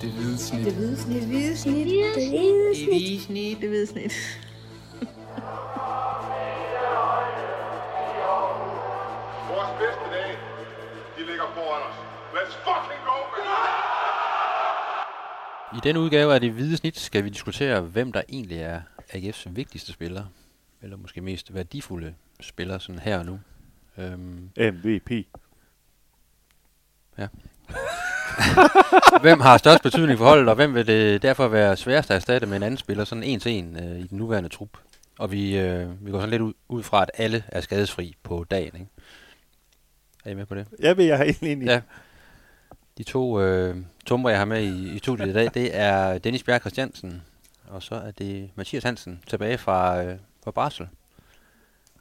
Det hvide snit. Det hvide snit. Det hvide snit. Det hvide Det hvide snit. Det hvide snit. Vores bedste dage, de ligger foran os. Let's fucking go, man! I denne udgave af det hvide snit skal vi diskutere, hvem der egentlig er AGF's vigtigste spiller, eller måske mest værdifulde spiller sådan her og nu. Øhm, MVP. hvem har størst betydning for holdet, og hvem vil det derfor være sværest at erstatte med en anden spiller, sådan en til en øh, i den nuværende trup? Og vi, øh, vi går sådan lidt ud, ud fra, at alle er skadesfri på dagen, ikke? Er I med på det? Jeg vil jeg have en enig. Ja. De to øh, tumper, jeg har med i, i studiet i dag, det er Dennis Bjerg Christiansen, og så er det Mathias Hansen tilbage fra, øh, fra Barsel.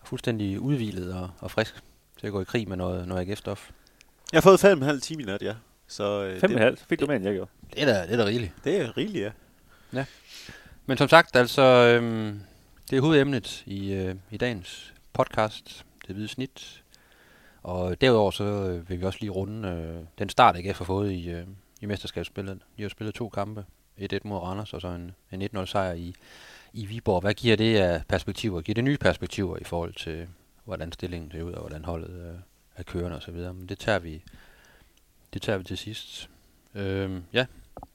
Fuldstændig udvilet og, og frisk til at gå i krig med noget, noget AGF-stof. Jeg har fået fem og en halv time i nat, ja. Så øh, Fem og en det, halv, så fik du mere, end jeg gjorde. Det er da, det er da rigeligt. det er rigeligt, ja. Men som sagt, altså, øhm, det er hovedemnet i, øh, i dagens podcast, det hvide snit. Og derudover så øh, vil vi også lige runde øh, den start, AGF har fået i, øh, i mesterskabsspillet. De har spillet to kampe, 1-1 mod Randers og så en, en 1-0 sejr i, i Viborg. Hvad giver det af perspektiver? Giver det nye perspektiver i forhold til, hvordan stillingen ser ud, og hvordan holdet øh, er kørende osv.? Men det tager vi, det tager vi til sidst. Øhm, ja,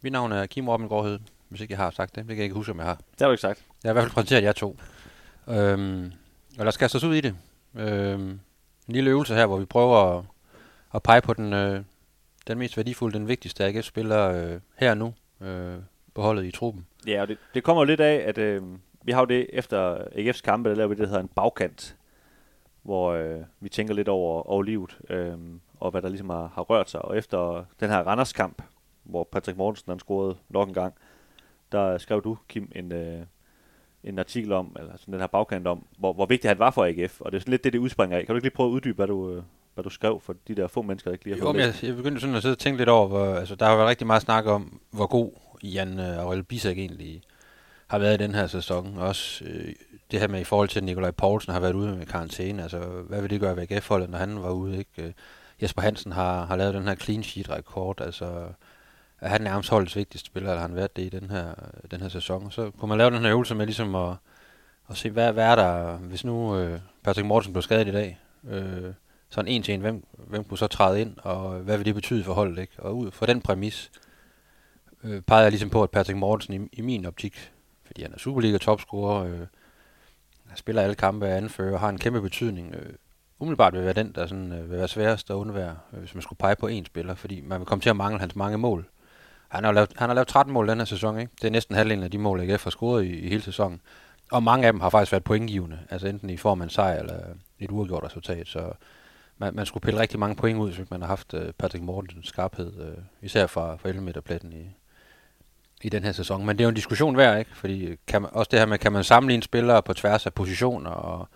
mit navn er Kim Robben Gårdhed, hvis ikke jeg har sagt det. Det kan jeg ikke huske, om jeg har. Det har du ikke sagt. Jeg har i hvert fald præsenteret jer to. Øhm, og lad os kaste os ud i det. Øhm, en lille øvelse her, hvor vi prøver at, at pege på den, øh, den mest værdifulde, den vigtigste AGF-spiller øh, her nu øh, på holdet i truppen. Ja, og det, det kommer jo lidt af, at øh, vi har jo det efter AGF's kampe, der laver vi det, der hedder en bagkant, hvor øh, vi tænker lidt over, over livet, øh, og hvad der ligesom har, har rørt sig. Og efter den her Randers-kamp, hvor Patrick Mortensen han scorede nok en gang, der skrev du, Kim, en, øh, en artikel om, eller sådan den her bagkant om, hvor, hvor vigtig han var for AGF. Og det er sådan lidt det, det udspringer af. Kan du ikke lige prøve at uddybe, hvad du, øh, hvad du skrev for de der få mennesker, der ikke lige har Jo, jeg, jeg begyndte sådan at sidde og tænke lidt over, hvor, altså, der har været rigtig meget snak om, hvor god Jan øh, Aurel Bisek egentlig har været i den her sæson. Også øh, det her med i forhold til, at Nikolaj Poulsen har været ude med karantæne. Altså, hvad vil det gøre ved AGF-holdet, når han var ude? Ikke? Jesper Hansen har, har lavet den her clean sheet-rekord. Altså, er han nærmest holdets vigtigste spiller, eller har han været det i den her, den her sæson? Så kunne man lave den her øvelse med ligesom at, at se, hvad, hvad er der, hvis nu øh, Patrick Mortensen blev skadet i dag, øh, sådan en til en, hvem, hvem kunne så træde ind, og hvad vil det betyde for holdet, ikke? Og ud fra den præmis, øh, peger jeg ligesom på, at Patrick Mortensen i, i min optik, fordi han er Superliga-topscorer, øh, han spiller alle kampe anfører, har en kæmpe betydning, øh, umiddelbart vil være den, der sådan, øh, vil være sværest at undvære, øh, hvis man skulle pege på én spiller, fordi man vil komme til at mangle hans mange mål. Han har, lavet, han har lavet 13 mål den her sæson, ikke? Det er næsten halvdelen af de mål, AGF har scoret i, i hele sæsonen. Og mange af dem har faktisk været pointgivende, altså enten i form af en sejr eller et uafgjort resultat, så man, man skulle pille rigtig mange point ud, hvis man har haft øh, Patrick Mortensens skarphed, øh, især fra, fra 11 meter pletten i, i den her sæson. Men det er jo en diskussion værd, ikke? Fordi øh, kan man, også det her med, kan man sammenligne spillere på tværs af positioner og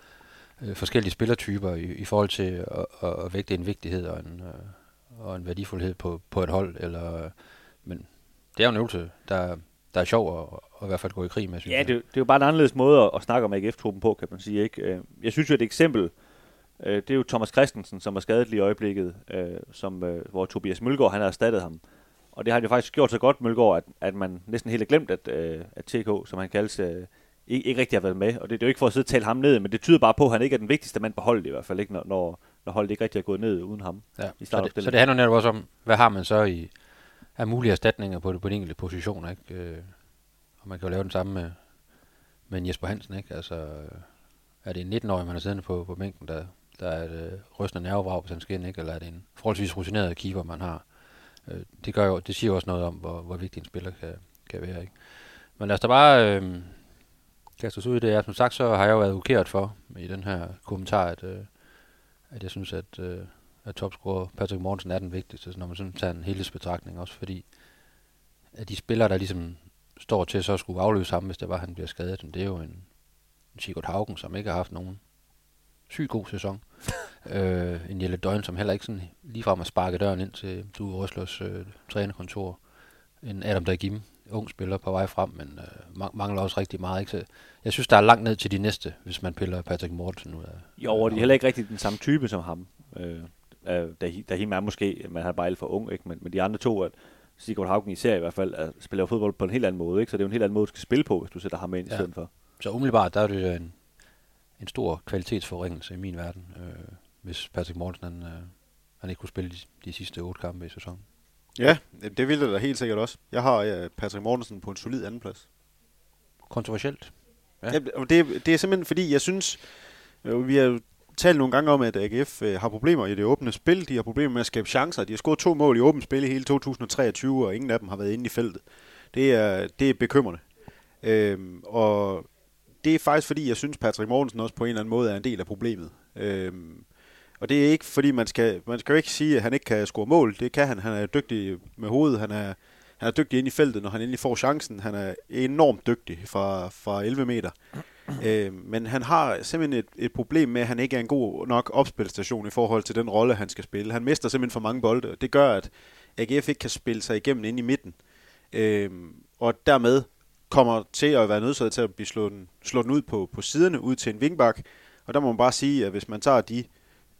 forskellige spillertyper i, i forhold til at, at, vægte en vigtighed og en, øh, og en værdifuldhed på, på et hold. Eller, øh, men det er jo en øvelse, der, der er sjov at, at i hvert fald gå i krig med, synes Ja, jeg. det, det er jo bare en anderledes måde at, at snakke om AGF-truppen på, kan man sige. Ikke? Øh, Jeg synes jo, et eksempel, øh, det er jo Thomas Christensen, som er skadet lige i øjeblikket, øh, som, øh, hvor Tobias Mølgaard han har erstattet ham. Og det har han jo faktisk gjort så godt, Mølgaard, at, at man næsten helt har glemt, at, øh, at TK, som han kaldes, øh, ikke, ikke rigtig har været med. Og det, det er jo ikke for at sidde og tale ham ned, men det tyder bare på, at han ikke er den vigtigste mand på holdet i hvert fald, ikke, når, når, når holdet ikke rigtig er gået ned uden ham. Ja, i så, det, så det handler netop også om, hvad har man så i af mulige erstatninger på, på de enkelte positioner, ikke? Øh, og man kan jo lave den samme med, med Jesper Hansen, ikke? Altså, øh, er det en 19-årig, man har siddende på, på bænken, der, der er et øh, rystende nervevrag på sin skin, ikke? Eller er det en forholdsvis rutineret keeper, man har? Øh, det, gør jo, det siger jo også noget om, hvor, hvor vigtig en spiller kan, kan være, ikke? Men lad os da bare øh, kaste os ud i det. Ja, som sagt, så har jeg jo advokeret for i den her kommentar, at, øh, at jeg synes, at, øh, at topscorer Patrick Mortensen er den vigtigste, så når man sådan tager en helhedsbetragtning også, fordi at de spillere, der ligesom står til så at skulle afløse ham, hvis det var, han bliver skadet, det er jo en, en Sigurd Haugen, som ikke har haft nogen syg god sæson. øh, en Jelle Døgn, som heller ikke sådan ligefrem har sparket døren ind til Due Røslers øh, trænerkontor. En Adam Dagim, ung spiller på vej frem, men øh, man- mangler også rigtig meget. Ikke? Så jeg synes, der er langt ned til de næste, hvis man piller Patrick Mortensen ud af. Jo, og de er heller ikke rigtig den samme type som ham. Øh, øh, Dahim er måske, man har bare alt for ung, ikke? Men, men de andre to, at Sigurd Haugen især i hvert fald, er, spiller fodbold på en helt anden måde, ikke? så det er jo en helt anden måde, du skal spille på, hvis du sætter ham ind ja. i stedet for. Så umiddelbart, der er det en, en stor kvalitetsforringelse i min verden, øh, hvis Patrick Mortensen han, øh, han ikke kunne spille de, de sidste otte kampe i sæsonen. Ja, det ville det da helt sikkert også. Jeg har ja, Patrick Mortensen på en solid andenplads. Kontroversielt. Ja. ja det, det er simpelthen fordi, jeg synes, øh, vi har talt nogle gange om, at AGF øh, har problemer i det åbne spil. De har problemer med at skabe chancer. De har scoret to mål i åbent spil i hele 2023, og ingen af dem har været inde i feltet. Det er, det er bekymrende. Øhm, og det er faktisk fordi, jeg synes, Patrick Mortensen også på en eller anden måde er en del af problemet. Øhm, og det er ikke fordi, man skal, man skal jo ikke sige, at han ikke kan score mål. Det kan han. Han er dygtig med hovedet. Han er, han er dygtig ind i feltet, når han endelig får chancen. Han er enormt dygtig fra, fra 11 meter. Øh, men han har simpelthen et, et problem med, at han ikke er en god nok opspilstation i forhold til den rolle, han skal spille. Han mister simpelthen for mange bolde, det gør, at AGF ikke kan spille sig igennem ind i midten. Øh, og dermed kommer til at være nødsaget til at blive slået den, slået den ud på, på siderne, ud til en vingbak. Og der må man bare sige, at hvis man tager de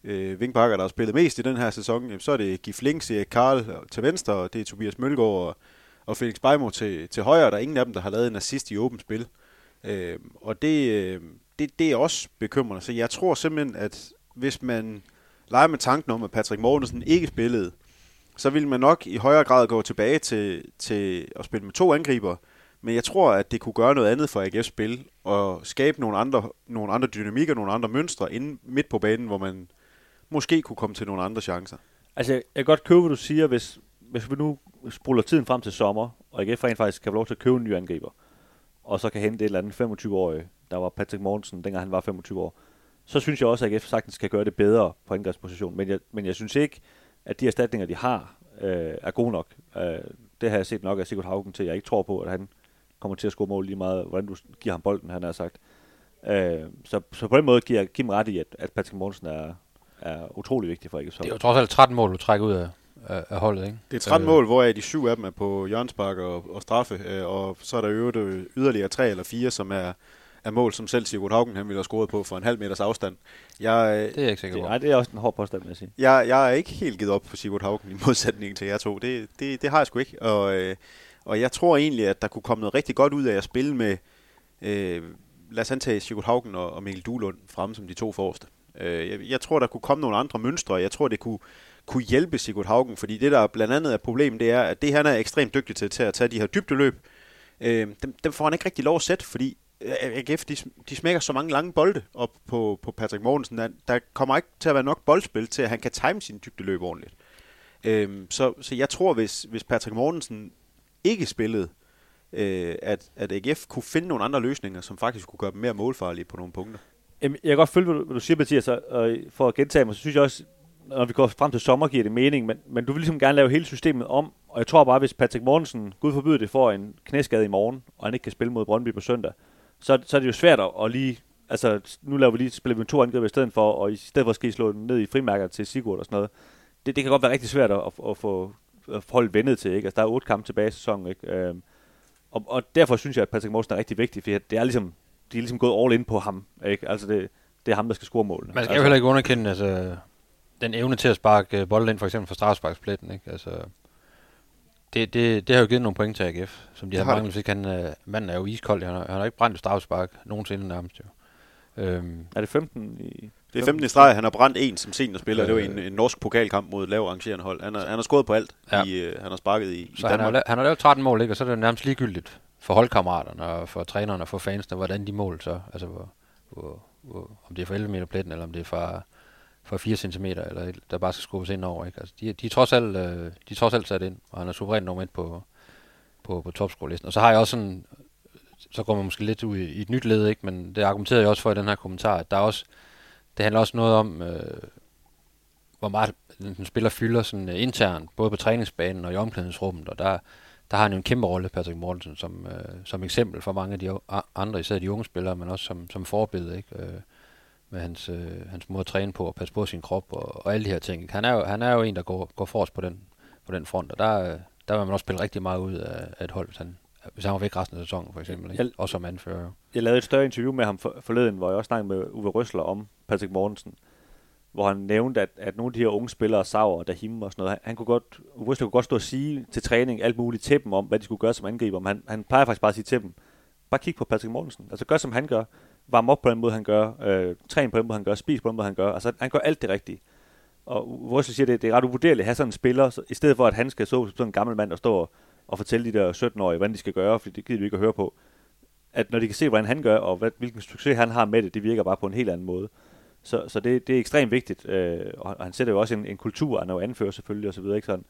øh, vingbakker, der har spillet mest i den her sæson, så er det Gif Links, Erik Karl øh, til venstre, og det er Tobias Mølgaard og, og Felix Beimo til, til højre. Der er ingen af dem, der har lavet en assist i åbent spil. Øh, og det, øh, det, det er også bekymrende. Så jeg tror simpelthen, at hvis man leger med tanken om, at Patrick Mortensen ikke spillede, så ville man nok i højere grad gå tilbage til, til at spille med to angriber. Men jeg tror, at det kunne gøre noget andet for AGF's spil, og skabe nogle andre, nogle andre dynamikker, nogle andre mønstre inde midt på banen, hvor man måske kunne komme til nogle andre chancer. Altså, jeg kan godt købe, hvad du siger, hvis, hvis vi nu spoler tiden frem til sommer, og AGF rent faktisk kan få lov til at købe en ny angriber og så kan hente et eller andet 25-årig, der var Patrick Mortensen, dengang han var 25 år, så synes jeg også, at AGF sagtens kan gøre det bedre på angrebsposition. Men jeg, men jeg synes ikke, at de erstatninger, de har, øh, er gode nok. Øh, det har jeg set nok af Sigurd Haugen til. Jeg ikke tror på, at han kommer til at score mål lige meget, hvordan du giver ham bolden, han har sagt. Øh, så, så på den måde giver jeg Kim ret i, at, at Patrick Mortensen er, er utrolig vigtig for AGF. Det er jo trods alt 13 mål, du trækker ud af, af, af holdet, ikke? Det er 13 øh. mål, hvor de syv af dem er på hjørnspark og, og straffe, øh, og så er der øvrigt øh, yderligere tre eller fire, som er, er mål, som selv Sigurd Haugen han ville have scoret på for en halv meters afstand. Jeg, det er jeg ikke sikker på. Nej, det er også en hård påstand, vil jeg sige. Jeg, jeg er ikke helt givet op på Sigurd Haugen i modsætning til jer to. Det, det, det har jeg sgu ikke. Og, øh, og jeg tror egentlig, at der kunne komme noget rigtig godt ud af at spille med, øh, lad os antage Sigurd Haugen og, og Mikkel Duhlund fremme som de to forreste. Øh, jeg, jeg tror, der kunne komme nogle andre mønstre. Jeg tror, det kunne kunne hjælpe Sigurd Haugen, fordi det der blandt andet er problemet, det er, at det han er ekstremt dygtig til, til at tage de her dybdeløb, øh, dem, dem får han ikke rigtig lov at sætte, fordi øh, AGF, de, de smækker så mange lange bolde op på, på Patrick Mortensen, der, der kommer ikke til at være nok boldspil til, at han kan time sin dybdeløb ordentligt. Øh, så, så jeg tror, hvis, hvis Patrick Mortensen ikke spillede, øh, at, at AGF kunne finde nogle andre løsninger, som faktisk kunne gøre dem mere målfarlige på nogle punkter jeg kan godt følge, hvad du, hvad du siger, Mathias, og for at gentage mig, så synes jeg også, når vi går frem til sommer, giver det mening, men, men du vil ligesom gerne lave hele systemet om, og jeg tror bare, hvis Patrick Mortensen, gud forbyder det, får en knæskade i morgen, og han ikke kan spille mod Brøndby på søndag, så, så er det jo svært at, at lige, altså nu laver vi lige, spiller vi to angreb i stedet for, og i stedet for skal I slå den ned i frimærker til Sigurd og sådan noget. Det, det kan godt være rigtig svært at, at, at få at holde vendet til, ikke? Altså, der er otte kampe tilbage i sæsonen, ikke? Øhm, og, og, derfor synes jeg, at Patrick Mortensen er rigtig vigtig, for det er ligesom, de er ligesom gået all in på ham, ikke? Altså, det, det er ham, der skal score målene. Man skal altså, jo heller ikke underkende, altså, den evne til at sparke øh, bolden ind, for eksempel fra strafsparkspletten, ikke? Altså, det, det, det har jo givet nogle point til AGF, som de har manglet, hvis ikke han, uh, manden er jo iskold, han har, han har ikke brændt et strafspark nogensinde nærmest jo. Øhm, er det 15 i... Det er 15 i streg, han har brændt en som seniorspiller, øh, det var en, en norsk pokalkamp mod et lav arrangerende hold. Han har, han har skåret på alt, ja. i, uh, han har sparket i, så i Danmark. Han har, han har lavet 13 mål, ikke? og så er det nærmest ligegyldigt for holdkammeraterne og for trænerne og for fansene, hvordan de mål så, altså hvor, hvor, hvor, om det er for 11 meter pletten, eller om det er fra for 4 cm, eller der bare skal skubbes ind over. Ikke? Altså, de, de, er trods alt, øh, de er trods alt sat ind, og han er suverænt nummer et på, på, på topscore-listen. Og så har jeg også sådan, så går man måske lidt ud i, i et nyt led, ikke? men det argumenterede jeg også for i den her kommentar, at der er også, det handler også noget om, øh, hvor meget den spiller fylder sådan uh, internt, både på træningsbanen og i omklædningsrummet, og der, der har han jo en kæmpe rolle, Patrick Mortensen, som, øh, som eksempel for mange af de andre, især de unge spillere, men også som, som forbillede. Ikke? Øh, med hans, øh, hans måde at træne på og passe på sin krop og, og alle de her ting. Han er jo, han er jo en, der går, går forrest på den, på den front, og der, der vil man også spille rigtig meget ud af, af et hold, hvis han, hvis han var væk resten af sæsonen, for eksempel. Ikke? Jeg, også som anfører. Jeg lavede et større interview med ham for, forleden, hvor jeg også snakkede med Uwe Røsler om Patrick Mortensen hvor han nævnte, at, at nogle af de her unge spillere, Sauer og Dahim og sådan noget, han, han kunne godt, Uvryste kunne godt stå og sige til træning alt muligt til dem om, hvad de skulle gøre som angriber, men han, han plejer faktisk bare at sige til dem, bare kig på Patrick Mortensen, altså gør som han gør, varm op på den måde, han gør, øh, træn på den måde, han gør, spis på den måde, han gør, altså han gør alt det rigtige. Og Uvryste siger, det, det er ret uvurderligt at have sådan en spiller, så, i stedet for at han skal så sådan en gammel mand, og stå og, og fortælle de der 17-årige, hvordan de skal gøre, for det gider vi ikke at høre på. At når de kan se, hvordan han gør, og hvad, hvilken succes han har med det, det virker bare på en helt anden måde. Så, så det, det er ekstremt vigtigt, øh, og han sætter jo også en, en kultur, han er jo anfører selvfølgelig, og så videre, ikke sådan.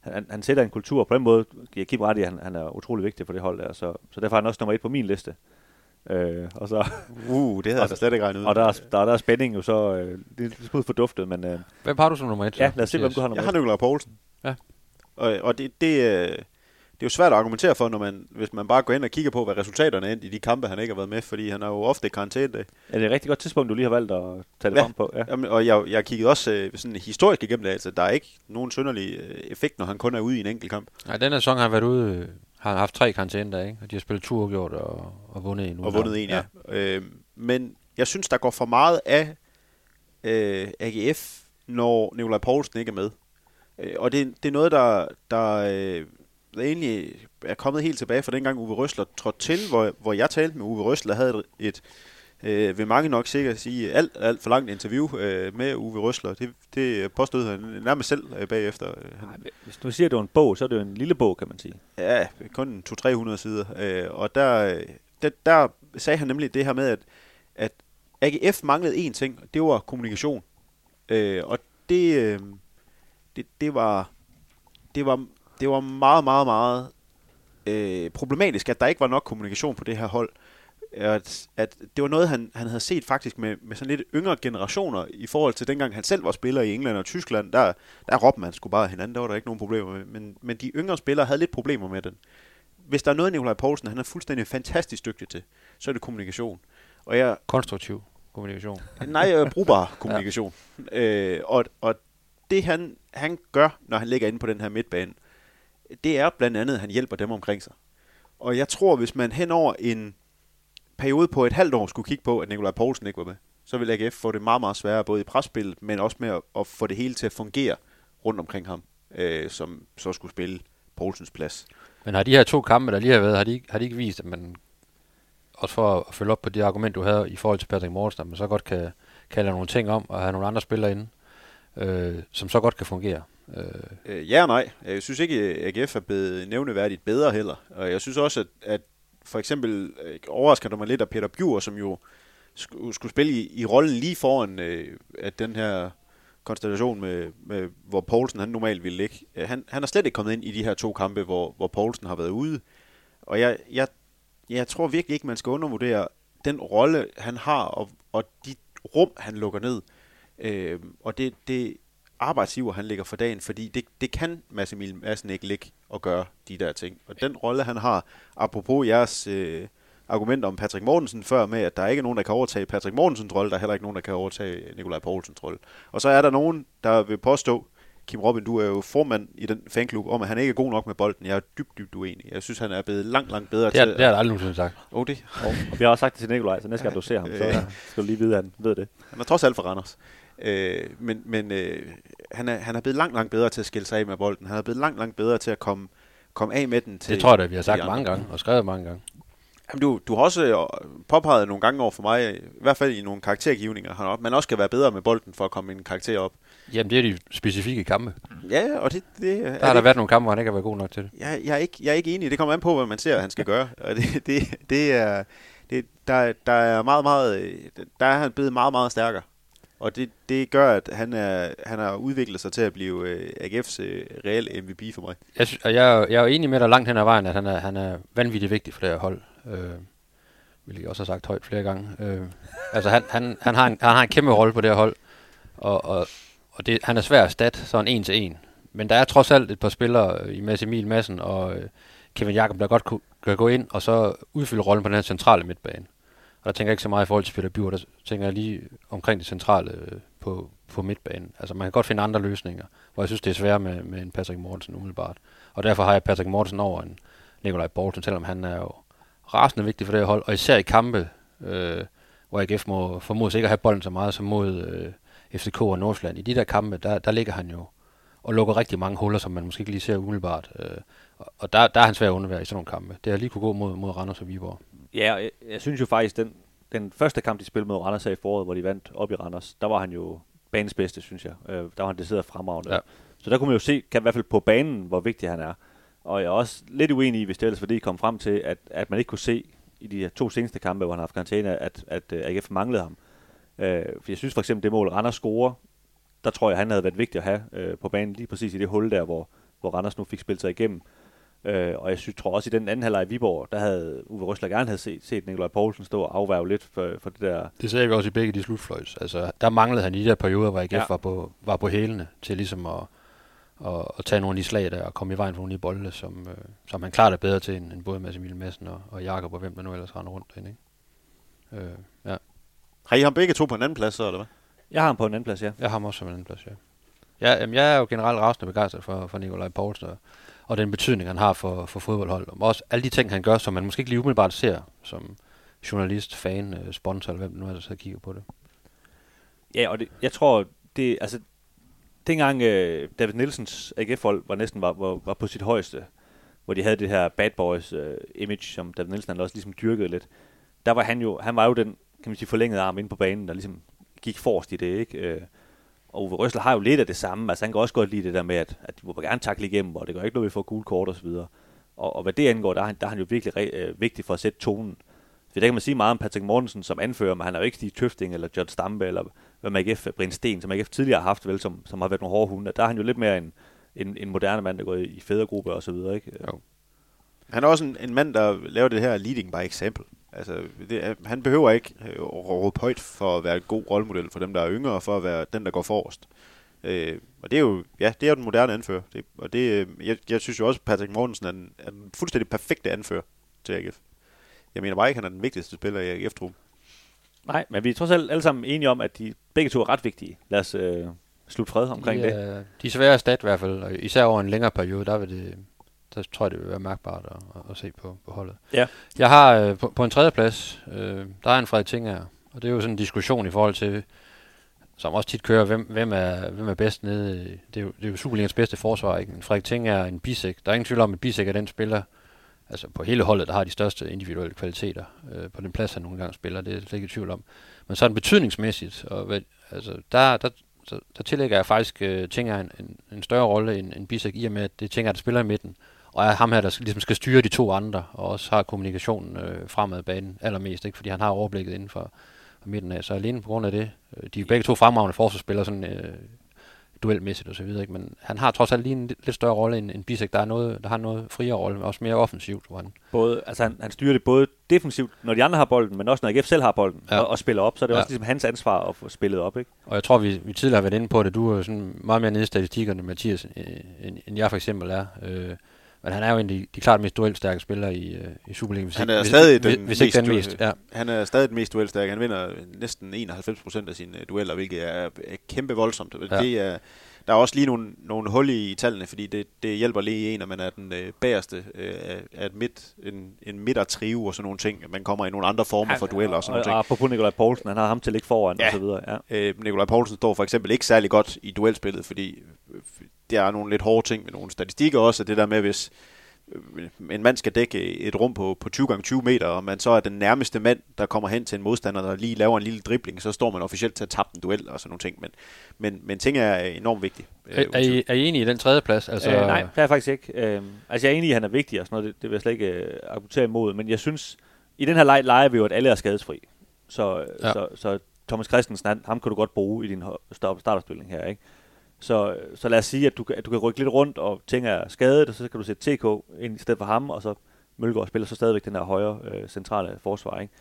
Han, han sætter en kultur, på den måde jeg Kim ret i, at han, han er utrolig vigtig for det hold der, så, så derfor er han også nummer et på min liste. Øh, og så, Uh, det havde jeg da slet ikke regnet ud. og der er, der, er, der er spænding jo så, øh, det er lidt forduftet, men øh, Hvem har du som nummer et? så? ja, lad os se, hvem du har nummer Jeg har. Nikolaj Poulsen. Ja. Og, og det, det, øh, det er jo svært at argumentere for, når man, hvis man bare går ind og kigger på, hvad resultaterne er i de kampe, han ikke har været med, fordi han er jo ofte i karantæne. Er det et rigtig godt tidspunkt, du lige har valgt at tage det Ja. frem på? Ja. Jamen, og jeg, jeg kiggede også øh, sådan historisk igennem det, altså der er ikke nogen synderlig øh, effekt, når han kun er ude i en enkelt kamp. Nej, den her sæson har han været ude, øh, har han haft tre karantæner der, ikke? Og de har spillet to gjort og, og vundet en. og vundet en, ja. ja. Øh, men jeg synes, der går for meget af øh, AGF, når Nikolaj Poulsen ikke er med. Øh, og det, det er noget, der, der, øh, der egentlig er kommet helt tilbage fra dengang Uwe Røsler trådte til, hvor, hvor jeg talte med Uwe Røsler, havde et, et øh, vil mange nok sikkert sige, alt, alt for langt interview øh, med Uwe Røsler. Det, det påstod han nærmest selv øh, bagefter. Øh, Han, Ej, Hvis du siger, at det var en bog, så er det jo en lille bog, kan man sige. Ja, kun 200-300 sider. Øh, og der, der, der sagde han nemlig det her med, at, at AGF manglede én ting, og det var kommunikation. Øh, og det, øh, det, det, var, det, var, det var meget, meget, meget øh, problematisk, at der ikke var nok kommunikation på det her hold. At, at det var noget, han, han havde set faktisk med, med sådan lidt yngre generationer i forhold til dengang han selv var spiller i England og Tyskland. Der, der råbte man sgu bare hinanden, der var der ikke nogen problemer med. Men, men de yngre spillere havde lidt problemer med den. Hvis der er noget, Nikolaj Poulsen han er fuldstændig fantastisk dygtig til, så er det kommunikation. Og jeg, Konstruktiv kommunikation. nej, øh, brugbar kommunikation. ja. øh, og, og det han, han gør, når han ligger inde på den her midtbane, det er blandt andet, at han hjælper dem omkring sig. Og jeg tror, hvis man hen over en periode på et halvt år skulle kigge på, at Nikolaj Poulsen ikke var med, så vil AGF få det meget, meget sværere, både i presspillet, men også med at, at få det hele til at fungere rundt omkring ham, øh, som så skulle spille Poulsens plads. Men har de her to kampe, der lige har været, har de, har de ikke vist, at man, også for at følge op på det argument, du havde i forhold til Patrick Mortensen, at man så godt kan, kan lave nogle ting om, og have nogle andre spillere inde, øh, som så godt kan fungere. Øh, ja og nej. Jeg synes ikke, at AGF er blevet nævneværdigt bedre heller. Og jeg synes også, at, at for eksempel øh, overrasker det mig lidt, at Peter Bjur, som jo skulle, skulle spille i, i rollen lige foran øh, at den her konstellation, med, med, hvor Poulsen han normalt ville ligge. Øh, Han, han er slet ikke kommet ind i de her to kampe, hvor, hvor Poulsen har været ude. Og jeg, jeg, jeg tror virkelig ikke, man skal undervurdere den rolle, han har, og, og de rum, han lukker ned. Øh, og det, det arbejdsgiver, han ligger for dagen, fordi det, det kan Mads Emil Madsen ikke ligge og gøre de der ting. Og den rolle, han har, apropos jeres øh, argument om Patrick Mortensen før med, at der ikke er nogen, der kan overtage Patrick Mortensens rolle, der er heller ikke nogen, der kan overtage Nikolaj Poulsens rolle. Og så er der nogen, der vil påstå, Kim Robin, du er jo formand i den fanklub, om at han ikke er god nok med bolden. Jeg er dybt, dybt uenig. Jeg synes, han er blevet langt, langt bedre det, har, til... det har jeg aldrig nogensinde sagt. Oh, det. Og, og vi har også sagt det til Nikolaj, så næste gang du ser ham, så skal du lige vide, at han ved det. Han er trods alt for Randers. Øh, men men øh, han, er, han er blevet langt, langt bedre til at skille sig af med bolden. Han er blevet langt, langt bedre til at komme, komme af med den. Til, Det tror jeg da, vi har sagt mange gange, og skrevet mange gange. Jamen, du, du har også øh, påpeget nogle gange over for mig, i hvert fald i nogle karaktergivninger, han man også skal være bedre med bolden for at komme en karakter op. Jamen, det er de specifikke kampe. Ja, og det, det er Der har der det, været nogle kampe, hvor han ikke har været god nok til det. jeg, jeg, er ikke, jeg er ikke enig. Det kommer an på, hvad man ser, han skal gøre. Og det, det, det er, det, der, der er meget, meget, øh, der er han blevet meget, meget stærkere. Og det, det gør, at han, er, han har udviklet sig til at blive øh, AGF's øh, reelle MVP for mig. Jeg, synes, og jeg, er jeg er jo enig med dig langt hen ad vejen, at han er, han er vanvittigt vigtig for det her hold. Øh, hvilket jeg også har sagt højt flere gange. Øh, altså, han, han, han, har en, han har en kæmpe rolle på det her hold, og, og, og det, han er svær at stat, sådan en til en. Men der er trods alt et par spillere øh, i Mads Emil Madsen og øh, Kevin Jakob, der godt kunne, kan gå ind og så udfylde rollen på den her centrale midtbane. Og der tænker jeg ikke så meget i forhold til Peter Bjur, der tænker jeg lige omkring det centrale øh, på, på midtbanen. Altså man kan godt finde andre løsninger, hvor jeg synes, det er svært med, med en Patrick Mortensen umiddelbart. Og derfor har jeg Patrick Mortensen over en Nikolaj Borgsen, selvom han er jo rasende vigtig for det her hold, og især i kampe, øh, hvor AGF må formodes ikke at have bolden så meget som mod øh, FCK og Nordsjælland. I de der kampe, der, der ligger han jo og lukker rigtig mange huller, som man måske ikke lige ser umiddelbart. Øh, og der, der er han svær at undvære i sådan nogle kampe. Det har lige kunne gå mod, mod Randers og Viborg. Ja, jeg, jeg synes jo faktisk, den, den første kamp, de spillede mod Randers i foråret, hvor de vandt op i Randers, der var han jo banens bedste, synes jeg. Øh, der var han decideret fremragende. Ja. Så der kunne man jo se, kan, i hvert fald på banen, hvor vigtig han er. Og jeg er også lidt uenig i, hvis det ellers fordi kom frem til, at, at man ikke kunne se i de to seneste kampe, hvor han har haft karantæne, at, at, at AGF manglede ham. Øh, for jeg synes for eksempel, det mål Randers scorer, der tror jeg, han havde været vigtig at have øh, på banen lige præcis i det hul der, hvor, hvor Randers nu fik spillet sig igennem. Øh, og jeg synes, tror også i den anden halvleg i Viborg, der havde Uwe Røsler gerne havde set, set Nikolaj Poulsen stå og afværge lidt for, for det der. Det ser vi også i begge de slutfløjs. Altså, der manglede han i de der perioder, hvor AGF ja. var, på, var på hælene til ligesom at, at, at tage nogle af de slag der og komme i vejen for nogle af de bolde, som, øh, som han klart er bedre til end, end både Mads Emil Madsen og, og Jakob og hvem der nu ellers render rundt derinde. Ikke? Øh, ja. Har I ham begge to på en anden plads, så, eller hvad? Jeg har ham på en anden plads, ja. Jeg har ham også på en anden plads, ja. Ja, jamen, jeg er jo generelt rasende begejstret for, for Nikolaj Poulsen og, og den betydning, han har for, for fodboldhold. Og også alle de ting, han gør, som man måske ikke lige umiddelbart ser som journalist, fan, øh, sponsor, eller hvem nu er der så kigger på det. Ja, og det, jeg tror, det, altså, dengang øh, David Nielsens AGF-hold var næsten var, var, var, på sit højeste, hvor de havde det her bad boys øh, image, som David Nielsen han også ligesom dyrkede lidt, der var han jo, han var jo den, kan man sige, forlængede arm inde på banen, der ligesom gik forrest i det, ikke? Øh, og Uwe Røsler har jo lidt af det samme. Altså han kan også godt lide det der med, at, at de må gerne takle igennem, og det gør ikke noget, vi får gule kort og så videre. Og, og hvad det angår, der er han, der er han jo virkelig øh, vigtig for at sætte tonen. For der kan man sige meget om Patrick Mortensen som anfører, men han er jo ikke Stig Tøfting eller John Stampe eller hvad med AGF, Brind Sten, som AGF tidligere har haft, vel, som, som har været nogle hårde hunde. Der er han jo lidt mere en, en, en moderne mand, der går i, i fædregruppe og så videre. Ikke? Jo. Han er også en, en mand, der laver det her leading by example. Altså, det, han behøver ikke øh, at råbe højt for at være en god rollemodel for dem, der er yngre, for at være den, der går forrest. Øh, og det er jo, ja, det er jo den moderne anfører. Det, og det, øh, jeg, jeg synes jo også, at Patrick Mortensen er en, er en fuldstændig perfekte anfører til AGF. Jeg mener bare ikke, at han er den vigtigste spiller i agf -truppen. Nej, men vi er trods alt alle sammen enige om, at de begge to er ret vigtige. Lad os øh, slutte fred omkring de, det. De er svære at stat i hvert fald, og især over en længere periode, der vil det, der tror jeg, det vil være mærkbart at, at se på, på holdet. Ja. Jeg har øh, på, på en tredje plads, øh, der er en Frederik Tinger, og det er jo sådan en diskussion i forhold til, som også tit kører, hvem, hvem, er, hvem er bedst nede. Det er jo, det er jo Superligans bedste forsvar, ikke? Men Frederik Ting er en bisek. Der er ingen tvivl om, at bisek er den spiller, altså på hele holdet, der har de største individuelle kvaliteter øh, på den plads, han nogle gange spiller. Det er slet ikke i tvivl om. Men sådan betydningsmæssigt, og hvad, altså, der, der, der, der tillægger jeg faktisk uh, Ting er en, en, en større rolle end, end bisek, i og med, at det Ting er, der spiller i midten og er ham her, der ligesom skal styre de to andre, og også har kommunikationen øh, fremad banen allermest, ikke? fordi han har overblikket inden for, for midten af. Så alene på grund af det, øh, de er begge to fremragende forsvarsspillere, sådan øh, duelmæssigt og så videre, ikke? men han har trods alt lige en lidt større rolle end, end Bisek, der, er noget, der har noget friere rolle, men også mere offensivt. Hvor han både, altså han, han styrer det både defensivt, når de andre har bolden, men også når AGF selv har bolden ja. og, og spiller op, så er det ja. også ligesom hans ansvar at få spillet op. Ikke? Og jeg tror, vi, vi tidligere har været inde på det, du er sådan meget mere nede i statistikkerne, Mathias, end, end jeg for eksempel er. Øh, men han er jo en af de, de klart mest duelstærke spillere i, uh, i Superligaen. Hvis han er ikke, stadig hvis, den, hvis, mest, den mest. Ja. Han er stadig den mest duelstærke. Han vinder næsten 91% af sine dueller, hvilket er, er kæmpe voldsomt. Ja. Det er, der er også lige nogle, nogle hul i, i tallene, fordi det, det hjælper lige en, at man er den øh, bagerste øh, af et midt, en, en midtertrive og sådan nogle ting. Man kommer i nogle andre former ja, for dueller og sådan nogle ting. Og apropos Nikolaj Poulsen, han har ham til ikke foran ja. og så videre. Ja. Øh, Nikolaj Poulsen står for eksempel ikke særlig godt i duelspillet, fordi der er nogle lidt hårde ting med nogle statistikker også, det der med, hvis Øh, en mand skal dække et rum på, på 20 gange 20 meter, og man så er den nærmeste mand, der kommer hen til en modstander, der lige laver en lille dribling, så står man officielt til at tabe en duel og sådan nogle ting. Men, men, men ting er enormt vigtige. Er, er, I, er I enige i den tredje plads? Altså... Øh, nej, det er jeg faktisk ikke. Øh, altså jeg er enig i, at han er vigtig og sådan noget, det, det vil jeg slet ikke øh, argumentere imod, men jeg synes, i den her leg leger vi jo, at alle er skadesfri. Så, ja. så, så Thomas Christensen, han, ham kan du godt bruge i din starterspilning her, ikke? Så, så lad os sige, at du, at du kan rykke lidt rundt, og ting er skadet, og så kan du sætte TK ind i stedet for ham, og så Mølgaard spiller så stadigvæk den her højre øh, centrale forsvar. Ikke?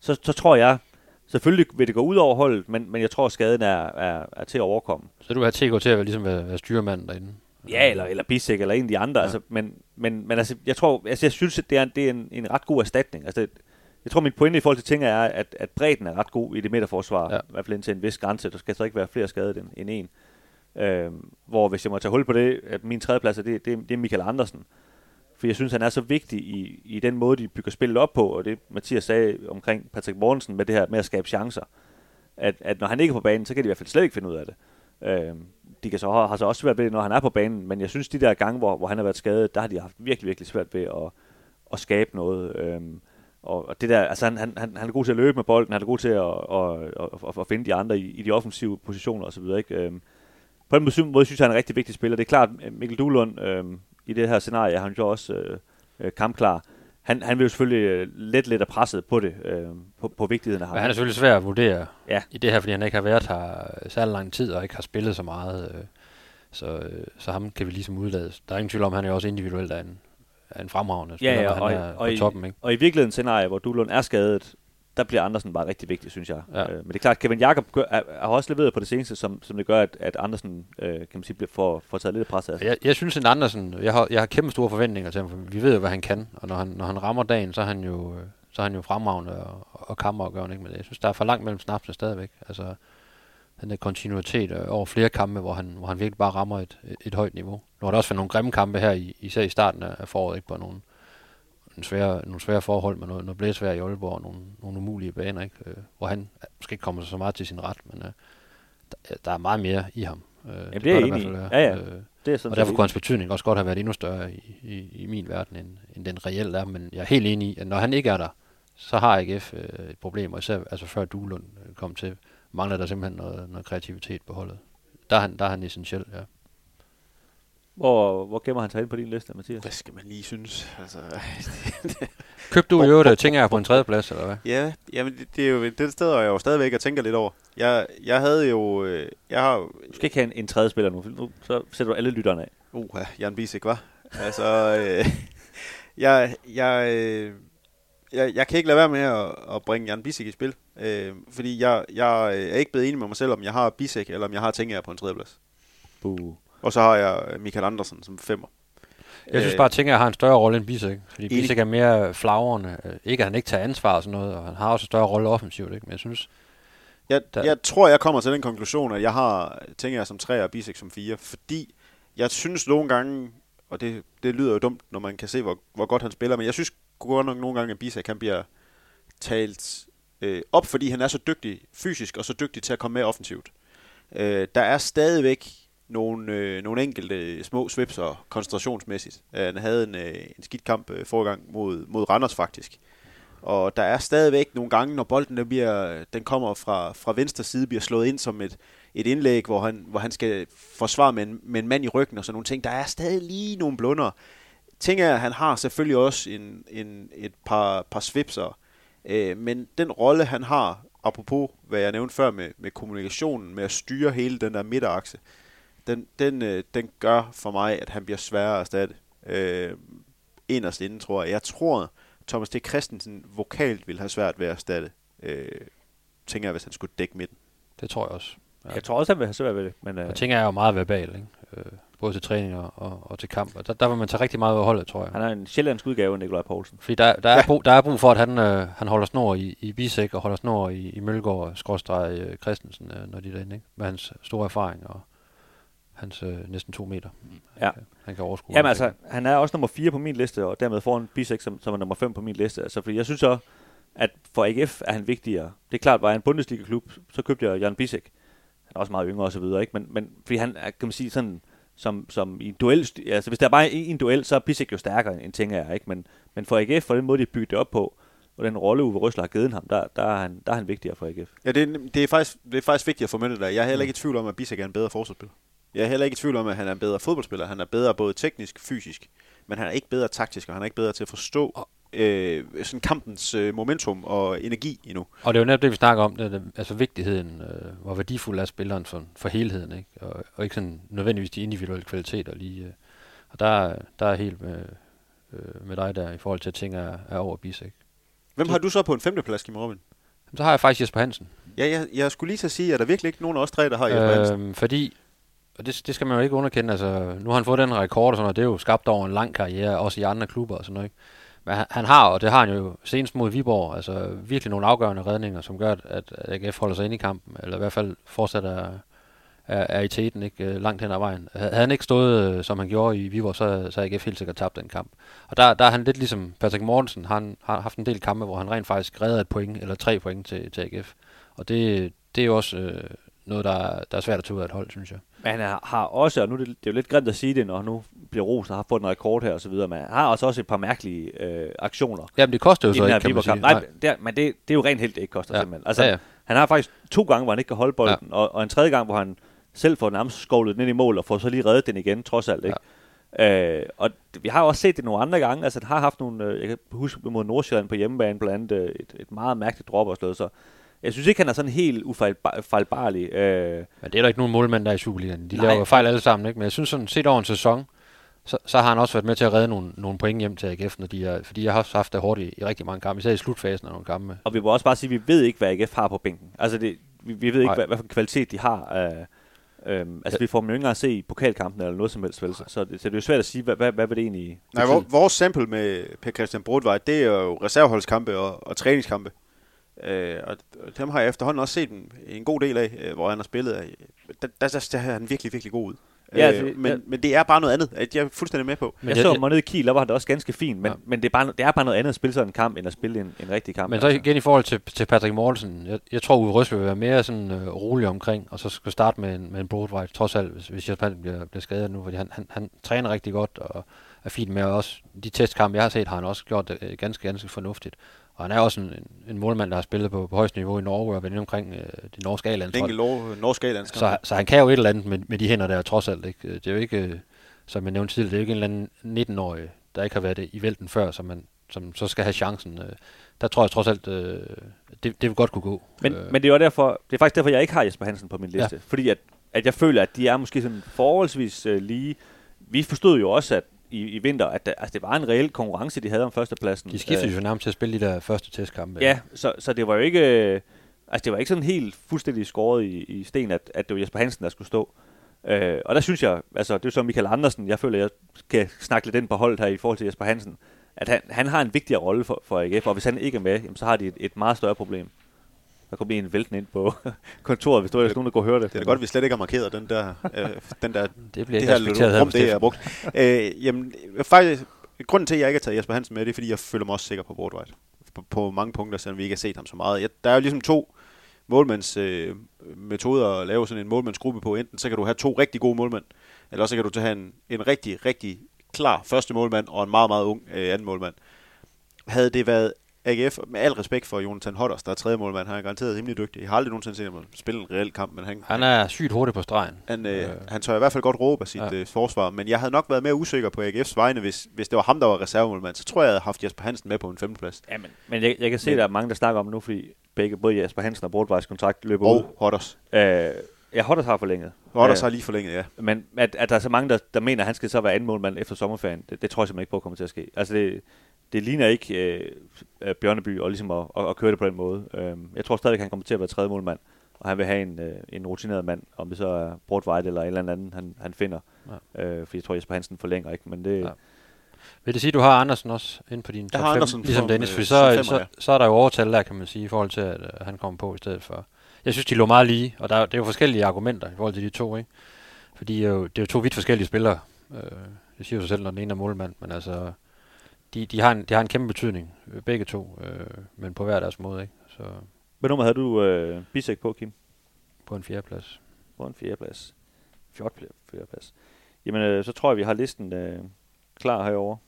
Så, så tror jeg, selvfølgelig vil det gå ud over holdet, men, men jeg tror, at skaden er, er, er til at overkomme. Så du vil have TK til at være, ligesom være, være styrmand derinde? Ja, eller, eller Bisek, eller en af de andre. Ja. Altså, men, men, men altså, jeg tror, altså, jeg synes, at det er, det er en, en ret god erstatning. Altså, det, jeg tror, mit pointe i forhold til ting er, at, at bredden er ret god i det midterforsvar, ja. i hvert fald indtil en vis grænse. Der skal så ikke være flere skadet end, end en. Øh, hvor hvis jeg må tage hul på det, at min tredjeplads er, det, det, det er Michael Andersen. For jeg synes, han er så vigtig i, i den måde, de bygger spillet op på, og det Mathias sagde omkring Patrick Mortensen med det her med at skabe chancer. at, at når han ikke er på banen, så kan de i hvert fald slet ikke finde ud af det. Øh, de kan så, har så også svært ved det, når han er på banen, men jeg synes, de der gange, hvor, hvor han har været skadet, der har de haft virkelig, virkelig svært ved at, at skabe noget. Øh, og, det der, altså han, han, han, er god til at løbe med bolden, han er god til at, at, at, at, at finde de andre i, i de offensive positioner osv. Ikke? Øhm, på den måde synes jeg, han er en rigtig vigtig spiller. Det er klart, Mikkel Duhlund øhm, i det her scenarie, han jo også øh, øh, kampklar. Han, han vil jo selvfølgelig øh, let lidt af presset på det, øh, på, på vigtigheden af ham. Men han er selvfølgelig svær at vurdere ja. i det her, fordi han ikke har været her særlig lang tid, og ikke har spillet så meget. Øh, så, øh, så ham kan vi ligesom udlade. Der er ingen tvivl om, han er også individuelt af en, er en fremragende spiller, ja, ja, og, han er og, på toppen. Ikke? Og i virkeligheden scenarie, hvor Duhlund er skadet, der bliver Andersen bare rigtig vigtig, synes jeg. Ja. Øh, men det er klart, Kevin Jakob har også leveret på det seneste, som, som det gør, at, at Andersen øh, kan man sige, bliver, får, får taget lidt pres af sig. Jeg, jeg synes, at Andersen, jeg har, jeg har kæmpe store forventninger til ham, for vi ved jo, hvad han kan, og når han, når han rammer dagen, så er han jo, øh, så er han jo fremragende og, og kammerafgørende, ikke? men jeg synes, der er for langt mellem snapsene stadigvæk. Altså, den der kontinuitet øh, over flere kampe, hvor han, hvor han virkelig bare rammer et, et højt niveau. Nu har der også været nogle grimme kampe her, i, især i starten af foråret, ikke på nogle, en svære, nogle svære forhold med noget, noget blæsvær i Aalborg og nogle, nogle umulige baner, ikke? Øh, hvor han måske ikke kommer så meget til sin ret, men øh, der, der er meget mere i ham. Øh, Jamen, det, det er enig Ja, ja. Øh, det er sådan og derfor kunne hans betydning også godt have været endnu større i, i, i min verden, end, end den reelt er. Men jeg er helt enig i, at når han ikke er der, så har AGF øh, et problem, og især altså før Duelund kom til, mangler der simpelthen noget, noget kreativitet på holdet. Der er han, der er han essentiel, ja. Hvor, hvor gemmer han sig ind på din liste, Mathias? Hvad skal man lige synes? Altså, Køb du i øvrigt, tænker jeg, på en tredje plads, eller hvad? Ja, jamen det, det er jo det sted, jeg jo stadigvæk og tænker lidt over. Jeg, jeg havde jo... Øh, jeg har, du skal ikke have en, en tredje spiller nu, nu så sætter du alle lytterne af. Uh, ja, Jan Bisek, var. Altså, øh, jeg, jeg, øh, jeg, jeg kan ikke lade være med at, at bringe Jan Bisek i spil. Øh, fordi jeg, jeg er ikke blevet enig med mig selv, om jeg har Bisek, eller om jeg har Tænker på en tredje plads. Buh. Og så har jeg Michael Andersen som femmer. Jeg synes bare, at Tinker har en større rolle end Bisek, fordi Enig. Bisek er mere flagrende. Øh, ikke at han ikke tager ansvar og sådan noget, og han har også en større rolle offensivt, ikke? men jeg synes... Jeg, der... jeg tror, jeg kommer til den konklusion, at jeg har Tinker som tre og Bisek som fire, fordi jeg synes nogle gange, og det, det lyder jo dumt, når man kan se, hvor, hvor godt han spiller, men jeg synes godt nok nogle gange, at Bisek kan bliver talt øh, op, fordi han er så dygtig fysisk, og så dygtig til at komme med offensivt. Øh, der er stadigvæk nogle, øh, nogle enkelte små svipser koncentrationsmæssigt. Øh, han havde en, øh, en skidt kamp øh, forgang mod, mod Randers faktisk. Og der er stadigvæk nogle gange, når bolden der bliver, den kommer fra, fra venstre side, bliver slået ind som et, et indlæg, hvor han, hvor han skal forsvare med en, med en mand i ryggen og sådan nogle ting. Der er stadig lige nogle blunder. Ting er, at han har selvfølgelig også en, en, et par, par svipser, øh, men den rolle, han har, apropos hvad jeg nævnte før med, med kommunikationen, med at styre hele den der midterakse, øh, den, den, øh, den gør for mig, at han bliver sværere at erstatte. Øh, inderst inden, tror jeg. Jeg tror, Thomas T. Christensen vokalt vil have svært ved at erstatte. Øh, tænker jeg, hvis han skulle dække midten. Det tror jeg også. Ja. Jeg tror også, han vil have svært ved det. Men, øh... Jeg tænker, jeg er jo meget verbal, ikke? Øh, både til træning og, og, og til kamp. Og der, der vil man tage rigtig meget af holdet, tror jeg. Han er en sjællandsk udgave af Nikolaj Poulsen. Fordi der, der, er, ja. brug, der er brug for, at han, øh, han holder snor i, i Bisek og holder snor i, i Mølgaard, skråstrej øh, Christensen, øh, når de er derinde, ikke? Med hans store erfaring og, hans øh, næsten to meter. Ja. Han kan overskue. Jamen altså, han er også nummer 4 på min liste, og dermed foran Bisek, som, som er nummer 5 på min liste. Altså, fordi jeg synes så, at for AGF er han vigtigere. Det er klart, var jeg en Bundesliga-klub, så købte jeg Jan Bisek. Han er også meget yngre og så videre, ikke? Men, men fordi han er, kan man sige sådan, som, som i en duel, altså hvis der er bare en, en duel, så er Bisek jo stærkere end ting er, ikke? Men, men for AGF, for den måde, de bygger det op på, og den rolle, Uwe Røsler har givet ham, der, der, er han, der er han vigtigere for AGF. Ja, det er, det er, faktisk, det er faktisk vigtigt at få med det der. Jeg er heller ikke i tvivl om, at Bisek er en bedre forsvarsspiller. Jeg er heller ikke i tvivl om, at han er en bedre fodboldspiller. Han er bedre både teknisk, fysisk, men han er ikke bedre taktisk, og han er ikke bedre til at forstå øh, sådan kampens øh, momentum og energi endnu. Og det er jo netop det, vi snakker om, det, det, altså vigtigheden, øh, hvor værdifuld er spilleren for, for helheden, ikke? Og, og ikke sådan nødvendigvis de individuelle kvaliteter lige. Øh. Og der, der er helt med, øh, med dig der, i forhold til at ting er, er over Bisek. Hvem har du så på en femteplads, Kim Robin? Så har jeg faktisk Jesper Hansen. Ja, jeg, jeg skulle lige at sige, at der virkelig ikke nogen af os tre, der har Jesper Hansen? Øh, fordi og det, det skal man jo ikke underkende. Altså, nu har han fået den rekord og sådan noget. Det er jo skabt over en lang karriere, også i andre klubber og sådan noget. Ikke? Men han, han har, og det har han jo senest mod Viborg, altså virkelig nogle afgørende redninger, som gør, at, AGF holder sig ind i kampen, eller i hvert fald fortsat er, er, er i teten ikke, øh, langt hen ad vejen. Havde han ikke stået, øh, som han gjorde i Viborg, så, så AGF helt sikkert tabt den kamp. Og der, der er han lidt ligesom Patrick Mortensen, han har haft en del kampe, hvor han rent faktisk redder et point, eller tre point til, til AGF. Og det, det er jo også øh, noget, der, der er svært at tage ud af et hold, synes jeg. Men han har- også, og nu det, det er jo lidt grimt at sige det, når han nu bliver rost og har fået en rekord her og så videre, men han har også, også et par mærkelige øh, aktioner. Jamen, det koster jo så ikke, kan man sige. Viborg-kamp. Nej, det men det, det er jo rent helt, det ikke koster Ja. simpelthen. Altså, Ja, ja. Han har faktisk to gange, hvor han ikke kan holde bolden, ja. og, og en tredje gang, hvor han selv får nærmest skovlet den ind i mål, og får så lige reddet den igen, trods alt. Ikke? Ja. Øh, og vi har også set det nogle andre gange. Altså, han har haft nogle, øh, jeg kan huske mod Nordsjælland på hjemmebane, blandt andet øh, et, et meget mærkeligt drop og sådan noget. Så jeg synes ikke, han er sådan helt ufejlbarlig. Øh, Men det er der ikke nogen målmænd, der er i Superligaen. De Nej. laver jo fejl alle sammen, ikke? Men jeg synes sådan, set over en sæson, så, så har han også været med til at redde nogle, nogle point hjem til AGF, når de er, fordi jeg har også haft det hårdt i, i rigtig mange kampe, især i slutfasen af nogle kampe. Og vi må også bare sige, at vi ved ikke, hvad AGF har på bænken. Altså, det, vi, vi ved ikke, hvad, hvad for en kvalitet de har. Øh, øhm, altså, vi får dem jo ikke engang at se i pokalkampen eller noget som helst. Vel? Så, så, det, så det er jo svært at sige, hvad, hvad, hvad vil det egentlig Nej, vores sample med Per Christian Brodvej, det er jo reserveholdskampe og, og træningskampe. Øh, og, dem har jeg efterhånden også set en, en god del af, øh, hvor han har spillet. Der, der, der, der er han virkelig, virkelig god ud. Ja, øh, altså, men, ja. men det er bare noget andet. at Jeg er fuldstændig med på. Men jeg jeg- så jeg- mig nede i Kiel, der var han da også ganske fint, men, Ja. men det, er bare, det er bare noget andet at spille sådan en kamp, end at spille en, en rigtig kamp. Men så igen i forhold til, til Patrick Mortensen, jeg, jeg tror Uwe Røs vil være mere sådan øh, rolig omkring, og så skal starte med en, med en Broadway, trods alt, hvis, hvis Jesper Hansen bliver, bliver skadet nu, fordi han, han, han træner rigtig godt og er fint med, og også de testkampe, jeg har set, har han også gjort det øh, ganske, ganske fornuftigt. Og han er også en, en, en målmand, der har spillet på, på højst niveau i Norge og været omkring øh, de norske A-landshold. enkelt år, norsk A-landskamp. Så, så han kan jo et eller andet med, med de hænder der, trods alt. Ikke? Det er jo ikke, øh, som jeg nævnte tidligere, det er jo ikke en eller anden 19-årig, der ikke har været det i vælten før, som, man, som så skal have chancen. Øh, Der tror jeg trods alt, øh, det, det vil godt kunne gå. Men, Øh, men det er derfor, det er faktisk derfor, jeg ikke har Jesper Hansen på min liste. Ja. Fordi at, at jeg føler, at de er måske sådan forholdsvis øh, lige. Vi forstod jo også, at i, i vinter, at der, altså, det var en reel konkurrence, de havde om førstepladsen. de skiftede jo nærmest til at spille de der første testkampe. Ja, så, så det var jo ikke... øh, Altså, det var ikke sådan helt fuldstændig skåret i, i sten, at, at det var Jesper Hansen, der skulle stå. Øh, og der synes jeg, altså det er så Michael Andersen, jeg føler, jeg skal snakke lidt ind på holdet her i forhold til Jesper Hansen, at han, han har en vigtigere rolle for, for AGF, og hvis han ikke er med, jamen, så har de et, et meget større problem. Der kommer en vælten ind på kontoret, hvis du er nogen, der går og høre det. Det er godt, at vi slet ikke har markeret den der, øh, den der Det bliver det ikke her rum, det er brugt. øh, jamen, faktisk, grunden til, at jeg ikke har taget Jesper Hansen med, det er, fordi jeg føler mig også sikker på Bordvejt. På, på mange punkter, selvom vi ikke har set ham så meget. Jeg, der er jo ligesom to målmands øh, metoder at lave sådan en målmandsgruppe på. Enten så kan du have to rigtig gode målmænd, eller også så kan du tage en, en rigtig, rigtig klar første målmand og en meget, meget ung øh, anden målmand. Havde det været AGF, med al respekt for Jonathan Hodders, der er tredje målmand, han er garanteret rimelig dygtig. Jeg har aldrig nogensinde set ham spille en reel kamp, men han, Han er sygt hurtig på stregen. han, øh, Øh. han tør i hvert fald godt råbe af sit Ja. øh, forsvar, men jeg havde nok været mere usikker på AGF's vegne, hvis, hvis det var ham, der var reservemålmand. Så tror jeg, jeg havde haft Jesper Hansen med på en femteplads. Ja, men, men jeg, jeg kan se, at Men- der er mange, der snakker om det nu, fordi begge, både Jesper Hansen og Bordvejs kontrakt løber Og ud. Hodders. Øh, ja, Hodders har forlænget. Hodders Øh, har lige forlænget, ja. Men at, at der er så mange, der, der mener, at han skal så være anden målmand efter sommerferien, det, det tror jeg simpelthen ikke på kommer til at ske. Altså det, det ligner ikke øh, øh, Bjørneby og ligesom at, at, at, køre det på den måde. Øh, jeg tror stadig, han kommer til at være tredje målmand, og han vil have en, øh, en rutineret mand, om det så er Brodvejt eller en eller anden, han, han finder. Ja. Øh, fordi jeg tror, Jesper Hansen forlænger ikke, men det... Ja. Vil det sige, at du har Andersen også inde på din Jeg top har 5, Andersen ligesom som, Dennis, øh, som så, femmer, så, ja. så er der jo overtal der, kan man sige, i forhold til, at øh, han kommer på i stedet for. Jeg synes, de lå meget lige, og der, er- det er jo forskellige argumenter i forhold til de to, ikke? Fordi det er jo, det er jo to vidt forskellige spillere. Øh, det siger jo sig selv, når den ene er målmand, men altså, de, de, har, en, de har en kæmpe betydning, øh, begge to, øh, men på hver deres måde, ikke? Så Hvad nummer havde du øh, Bisek på, Kim? på en fjerdeplads. På en fjerdeplads. Fjort fjerdeplads. Jamen, øh, så tror jeg, vi har listen øh, klar herovre.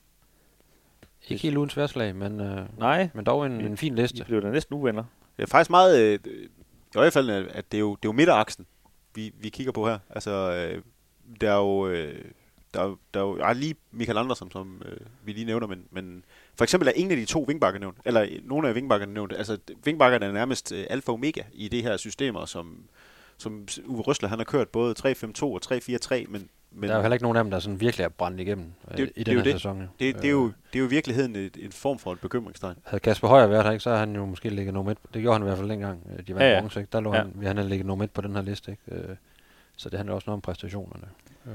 Ikke helt uden sværslag, men, øh, Nej, men dog en, en fin vi liste. blev da næsten uvenner. Det er faktisk meget, øh, i hvert fald, at det er jo, det er jo midteraksen, vi, vi kigger på her. Altså, øh, der er jo, øh, der, er jo- der er jo ej, lige Michael Andersen, som øh, vi lige nævner, men, men for eksempel er ingen af de to vingbakker nævnt, eller øh, nogle af vingbakkerne nævnt. Altså, vingbakkerne er nærmest øh, alfa og omega i det her systemer, som, som Uwe Røsler, han har kørt både 3-5-2 og 3-4-3, men, men Der er jo heller ikke nogen af dem, der sådan virkelig er brændt igennem øh, Det- i det den er jo her det. sæson. det, det, er jo, det er jo i virkeligheden et, en form for et bekymringstegn. Havde Kasper Højer været her, ikke, så havde han jo måske ligget nummer et. Det gjorde han i hvert fald dengang, øh, de var Ja, ja, ja. ja. bronze, ikke? Der lå Ja. ja. han, han havde ligget nummer et på den her liste. Ikke? Øh, Så det handler også noget om præstationerne. Øh.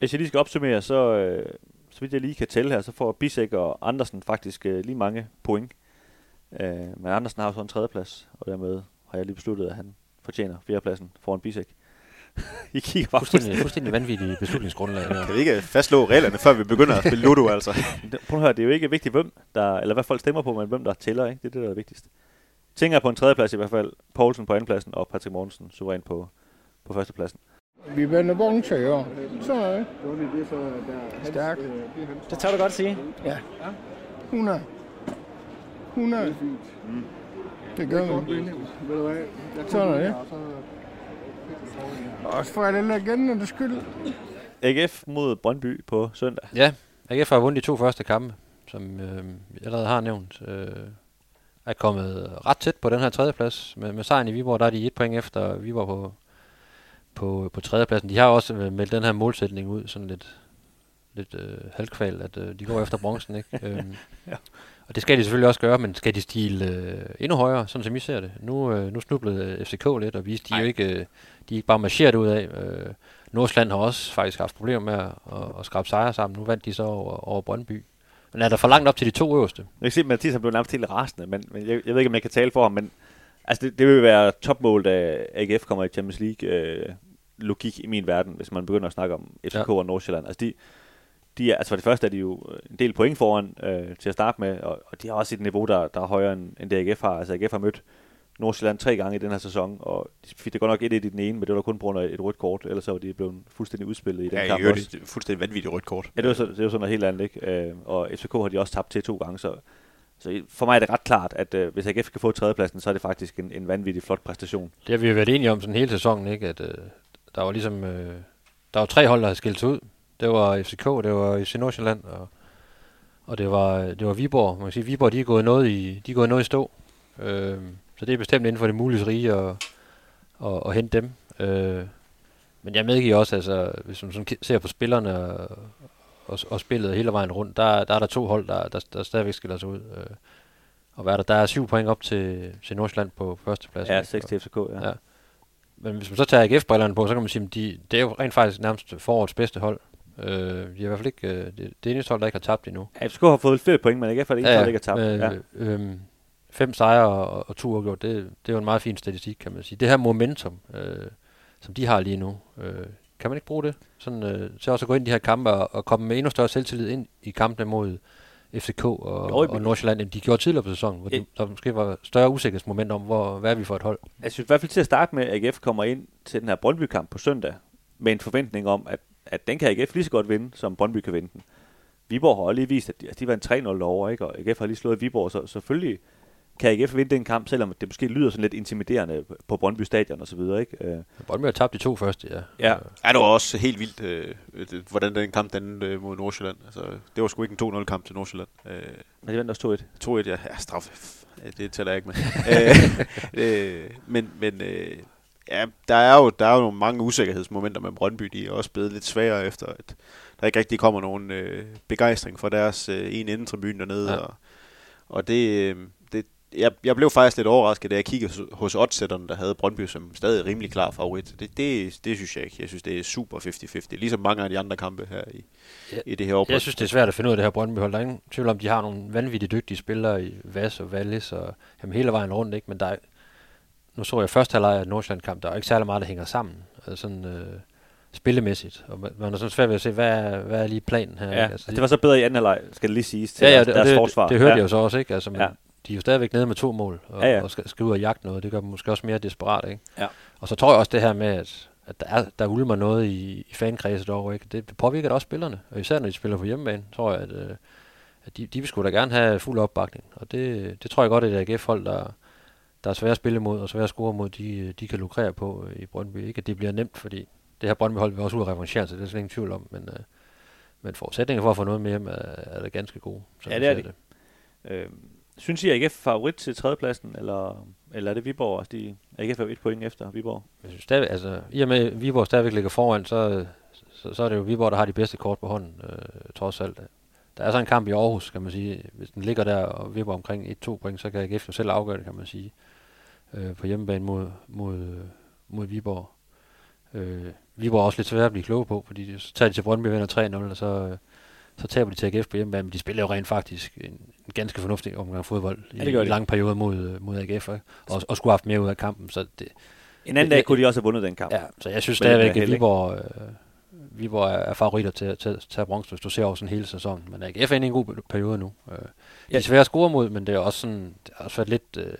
Hvis jeg lige skal opsummere, så, øh, så vidt jeg lige kan tælle her, så får Bisek og Andersen faktisk øh, lige mange point. Øh, men Andersen har jo så en tredjeplads, og dermed har jeg lige besluttet, at han fortjener fjerdepladsen foran Bisek. I kigger bare Fuldstændig, fuldstændig vanvittige beslutningsgrundlag. Ja. Kan vi ikke fastslå reglerne, før vi begynder at spille Ludo, altså? Prøv at høre, det er jo ikke vigtigt, hvem der, eller hvad folk stemmer på, men hvem der tæller, ikke? Det er det, der er vigtigst. tænker på en tredjeplads i hvert fald. Poulsen på andenpladsen og Patrick Mortensen suveræn på, på førstepladsen. Vi vender vogn til, ja. Så er det. Stærkt. Det tør du godt sige. Ja. 100. 100. Det gør vi. Sådan er det. Også for alle legendernes skyld. AGF mod Brøndby på søndag. Ja, AGF har vundet de to første kampe, som øh, jeg allerede har nævnt. Øh, er kommet ret tæt på den her tredjeplads. Med, med sejren i Viborg, der er de et point efter Viborg på, på, på tredjepladsen. De har også øh, meldt den her målsætning ud, sådan lidt, lidt øh, halvkval, at øh, de går efter bronzen. Ikke? øhm, Ja. Og det skal de selvfølgelig også gøre, men skal de stile øh, endnu højere, sådan som I ser det? Nu, øh, nu snublede FCK lidt og viste, de er jo ikke, øh, de er ikke bare marcheret ud af. Øh, Nordsjælland har også faktisk haft problemer med at, at, at skrabe sejre sammen. Nu vandt de så over, over Brøndby. Men er der for langt op til de to øverste? Jeg kan se, at Mathias er blevet nærmest helt rasende, men, men jeg, jeg ved ikke, om jeg kan tale for ham, men altså, det, det vil være topmål, da AGF kommer i Champions League øh, logik i min verden, hvis man begynder at snakke om FCK ja. Ja. og Nordsjælland. Altså, de, de er, altså for det første er de jo en del point foran øh, til at starte med, og, og de har også et niveau, der, der er højere end, end det AGF har. Altså AGF har mødt Nordsjælland tre gange i den her sæson, og de fik det godt nok et i den ene, men det var kun på grund af et rødt kort, ellers så var de blevet fuldstændig udspillet i den Ja, kamp i øvrigt også. et fuldstændig vanvittigt rødt kort. Ja, det var, så, det var sådan noget helt andet, ikke? Øh, og FCK har de også tabt til to gange, så, så for mig er det ret klart, at øh, hvis AGF kan få tredjepladsen, så er det faktisk en, en vanvittig flot præstation. Det har vi jo været enige om sådan hele sæsonen, ikke? At øh, der var ligesom... Øh, der var tre hold, der havde skilt sig ud. Det var FCK, det var FC Nordsjælland, og, og det var, det var Viborg. Man kan sige, Viborg, de er gået noget i, de er gået noget i stå. Øh, så det er bestemt inden for det mulige rige at, at, at hente dem. Øh, men jeg medgiver også, altså, hvis man sådan ser på spillerne og, og, og spillet hele vejen rundt, der, der er der to hold, der, der, der stadigvæk skiller sig ud. Øh, og hvad er der? Der er syv point op til, til Nordsjælland på førstepladsen. Ja, ikke? 6 til FCK, ja. Ja. Men hvis man så tager AGF-brillerne på, så kan man sige, at de, det er jo rent faktisk nærmest forårets bedste hold. Øh, de er i hvert fald ikke øh, det, det eneste hold, der ikke har tabt endnu. ja. FCK har fået flere point, men AGF har det ikke, ja, ikke har tabt. øh, Ja. øh, fem sejre og, og to uafgjort, det, det er jo en meget fin statistik, kan man sige. Det her momentum, øh, som de har lige nu, øh, kan man ikke bruge det? Sådan, øh, til også at gå ind i de her kampe og, og komme med endnu større selvtillid ind i kampene mod FCK og, Jo, og Nordsjælland, end de gjorde tidligere på sæsonen, hvor de, der måske var større usikkerhedsmoment om, hvor, hvad er vi for et hold. Jeg synes i hvert fald til at starte med, at AGF kommer ind til den her Brøndby-kamp på søndag, med en forventning om, at, at den kan AGF lige så godt vinde, som Brøndby kan vinde den. Viborg har lige vist, at de, at de var en 3-0 over, ikke? og AGF har lige slået Viborg, så selvfølgelig kan AGF vinde den kamp, selvom det måske lyder sådan lidt intimiderende på Brøndby Stadion og så videre. Ikke? Øh, Brøndby har tabt de to første, ja. Ja. Ja, det var også helt vildt, øh, det- hvordan den kamp den øh, mod Nordsjælland. Altså, det var sgu ikke en 2-0 kamp til Nordsjælland. Øh, men de vandt også 2-1. 2-1, ja, ja straf. Det tæller jeg ikke med. øh, øh, men men øh, ja, der er jo der er jo nogle mange usikkerhedsmomenter med Brøndby. De er også blevet lidt sværere efter, at der ikke rigtig kommer nogen øh, begejstring fra deres øh, ene indentribune dernede. Ja. Og, og det, øh, det jeg, jeg blev faktisk lidt overrasket, da jeg kiggede hos- hos oddsætterne, der havde Brøndby som stadig rimelig klar favorit. Det, det, det synes jeg ikke. Jeg synes, det er super 50-50. Ligesom mange af de andre kampe her i, Ja. i det her år. Jeg synes, det er svært at finde ud af det her Brøndby-hold. Der er ingen tvivl om, de har nogle vanvittigt dygtige spillere i Vas og Wallis og jamen, hele vejen rundt, ikke? Men der er, nu så jeg første halvleg af Nordsjælland-kamp, der er ikke særlig meget, der hænger sammen. Altså sådan øh, spillemæssigt. Og man, er sådan svært ved at se, hvad er, hvad er lige planen her? Ja, ikke? altså, det var så bedre i anden halvleg, skal det lige siges, til ja, ja, deres, det, deres det, forsvar. det, det hørte ja. jeg jo så også, ikke? Altså, men Ja. De er jo stadigvæk nede med to mål, og, Ja, ja, og skal, skal ud og jagte noget. Det gør dem måske også mere desperat, ikke? Ja. Og så tror jeg også det her med, at, at der, er, der ulmer noget i, i fankredset over, ikke? Det, det påvirker da også spillerne, og især når de spiller på hjemmebane, tror jeg, at, øh, at de, de vil sgu da gerne have fuld opbakning. Og det, det tror jeg godt, at det AGF-hold, der, der er svære at spille mod, og svære at score mod, de, de kan lukrere på øh, i Brøndby. Ikke at det bliver nemt, fordi det her Brøndby-hold vil også ud og revanchere sig, det er slet ingen tvivl om, men, øh, men forudsætningen for at få noget med hjem er, er da ganske gode. som Ja, det er ser de. Øh, synes I, at AGF er favorit til tredjepladsen, eller, eller er det Viborg? Altså, de, er jo et point efter Viborg. Jeg synes stadig, altså, i og med at Viborg stadigvæk ligger foran, så, så, så er det jo Viborg, der har de bedste kort på hånden, øh, trods alt. Der er så en kamp i Aarhus, kan man sige. Hvis den ligger der og vipper omkring 1-2 point, så kan AGF jo selv afgøre det, kan man sige. Øh, på hjemmebane mod, mod, øh, mod Viborg. Øh, Viborg er også lidt svært at blive kloge på, fordi så tager de til Brøndby og vinder 3-0, og så, øh, så taber de til AGF på hjemmebane, men de spiller jo rent faktisk en, en ganske fornuftig omgang fodbold i, Ja, det gør i de. lange perioder mod, øh, mod AGF, ikke? og, og skulle have haft mere ud af kampen, så det, En anden Det- dag kunne de også have vundet den kamp. Ja, så jeg synes det stadigvæk, at? Viborg, øh, Viborg er, er favoritter til, til at tage bronze, hvis du ser over sådan hele sæsonen. Men AGF er inde i en god periode nu. Øh, de er svære at score mod, men det er også sådan, det har også været lidt, øh,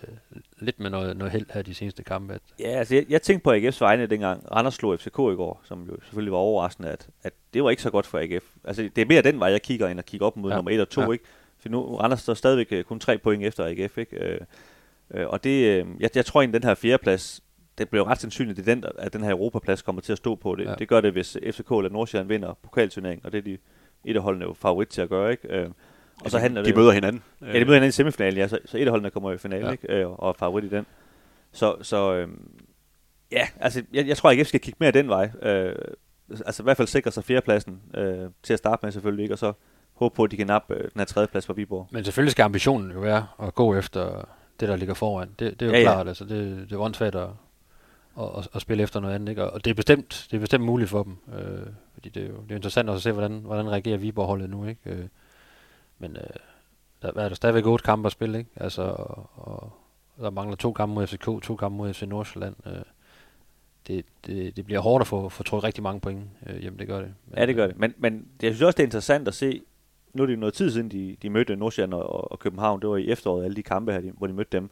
lidt med noget, noget held her de seneste kampe. At, Ja, altså jeg, jeg tænkte på AGF's vegne, dengang Randers slog FCK i går, som jo selvfølgelig var overraskende, at, at det var ikke så godt for AGF. Altså det er mere den vej, jeg kigger ind og kigger op mod Ja. nummer 1 og 2, Ja. ja. ikke? For nu Randers står stadigvæk øh, kun tre point efter AGF, ikke? Øh, øh, og det, øh, jeg, jeg tror egentlig, den her fjerdeplads, det bliver ret sandsynligt, det er den, at den her Europaplads kommer til at stå på. Det, Ja. ja. det gør det, hvis FCK eller Nordsjælland vinder pokalturneringen, og det er de et af holdene jo favorit til at gøre, ikke? Øh, og så handler de det jo- møder hinanden. Ja, de møder hinanden i semifinalen, ja, så, så et af holdene kommer i finalen, Ja. ja. ikke? Øh, og er favorit i den. Så, så øhm, ja, altså, jeg, jeg tror ikke, jeg skal kigge mere den vej. Øh, altså i hvert fald sikre sig fjerdepladsen øh, til at starte med selvfølgelig, ikke? Og så håbe på, at de kan nappe øh, den her tredjeplads for Viborg. men selvfølgelig skal ambitionen jo være at gå efter det, der ligger foran. Det, det er jo Ja, ja, ja. klart, altså det, det er åndssvagt at, at, at, at, spille efter noget andet. Ikke? Og det er bestemt, det er bestemt muligt for dem. Øh, fordi det er jo det er interessant også at se, hvordan, hvordan reagerer Viborg-holdet nu. Ikke? Øh, men øh, der, hvad er der stadigvæk otte kampe at spille, ikke? Altså, og, og der mangler to kampe mod FCK, to kampe mod FC Nordsjælland. Øh, det, det, det bliver hårdt at få, få trukket rigtig mange point øh, hjem, det gør det. Men, Ja, det gør det. Men, men jeg synes også, det er interessant at se, nu er det jo noget tid siden, de, de mødte Nordsjælland og, og København, det var i efteråret, alle de kampe her, de, hvor de mødte dem,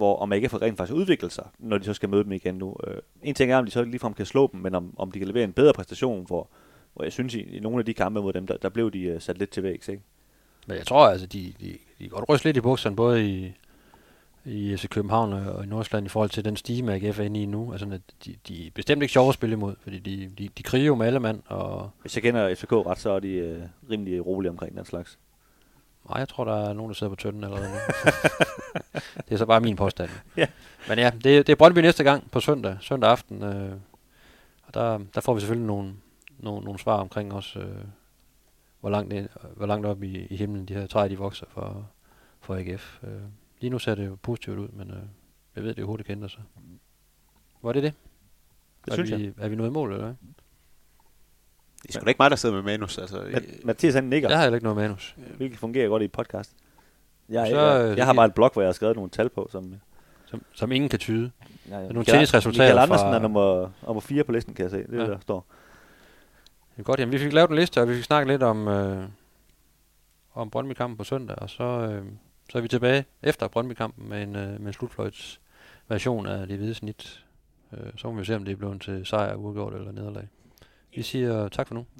hvor om AGF rent faktisk udviklet sig, når de så skal møde dem igen nu. Øh, en ting er, om de så ligefrem kan slå dem, men om, om de kan levere en bedre præstation, hvor, hvor jeg synes, i, i nogle af de kampe mod dem, der, der blev de uh, sat lidt til vægs, ikke? Men jeg tror altså, de, de, de kan godt ryste lidt i bukserne, både i, i FC København og, i Nordsjælland i forhold til den stime, AGF er inde i nu. Altså, de, de er bestemt ikke sjove at spille imod, fordi de, de, de kriger jo med alle mand, og Hvis jeg kender FCK ret, så er de uh, rimelig rolige omkring den slags. Nej, jeg tror, der er nogen, der sidder på tønden allerede nu. det er så bare min påstand. Ja. Men ja, det, det er Brøndby næste gang på søndag, søndag aften, øh, og der, der får vi selvfølgelig nogle, nogle, nogle svar omkring også, øh, hvor langt, det, hvor langt op i, i himlen de her træer, de vokser for, for AGF. Øh, lige nu ser det jo positivt ud, men øh, jeg ved, det jo hurtigt kan ændre sig. Var det det? Det er synes vi, jeg. Er vi nået i mål, eller hvad? Det er sgu da ikke mig, der sidder med manus. Altså, Ma- Mathias han nikker, Jeg har heller ikke noget manus. hvilket fungerer godt i et podcast. Jeg, Så, jeg, øh, jeg har bare et blog, hvor jeg har skrevet nogle tal på, som... Som, som ingen kan tyde. Ja, ja. nogle tennisresultater Michael Andersen fra- er nummer, nummer 4 på listen, kan jeg se. Det er Ja. ja. der står. Det er godt, jamen vi fik lavet en liste, og vi fik snakket lidt om, øh, om Brøndby-kampen på søndag, og så, øh, så er vi tilbage efter Brøndby-kampen med en, øh, med en slutfløjts version af det hvide snit. Øh, så må vi se, om det er blevet til sejr, uafgjort eller nederlag. Vi siger tak for nu.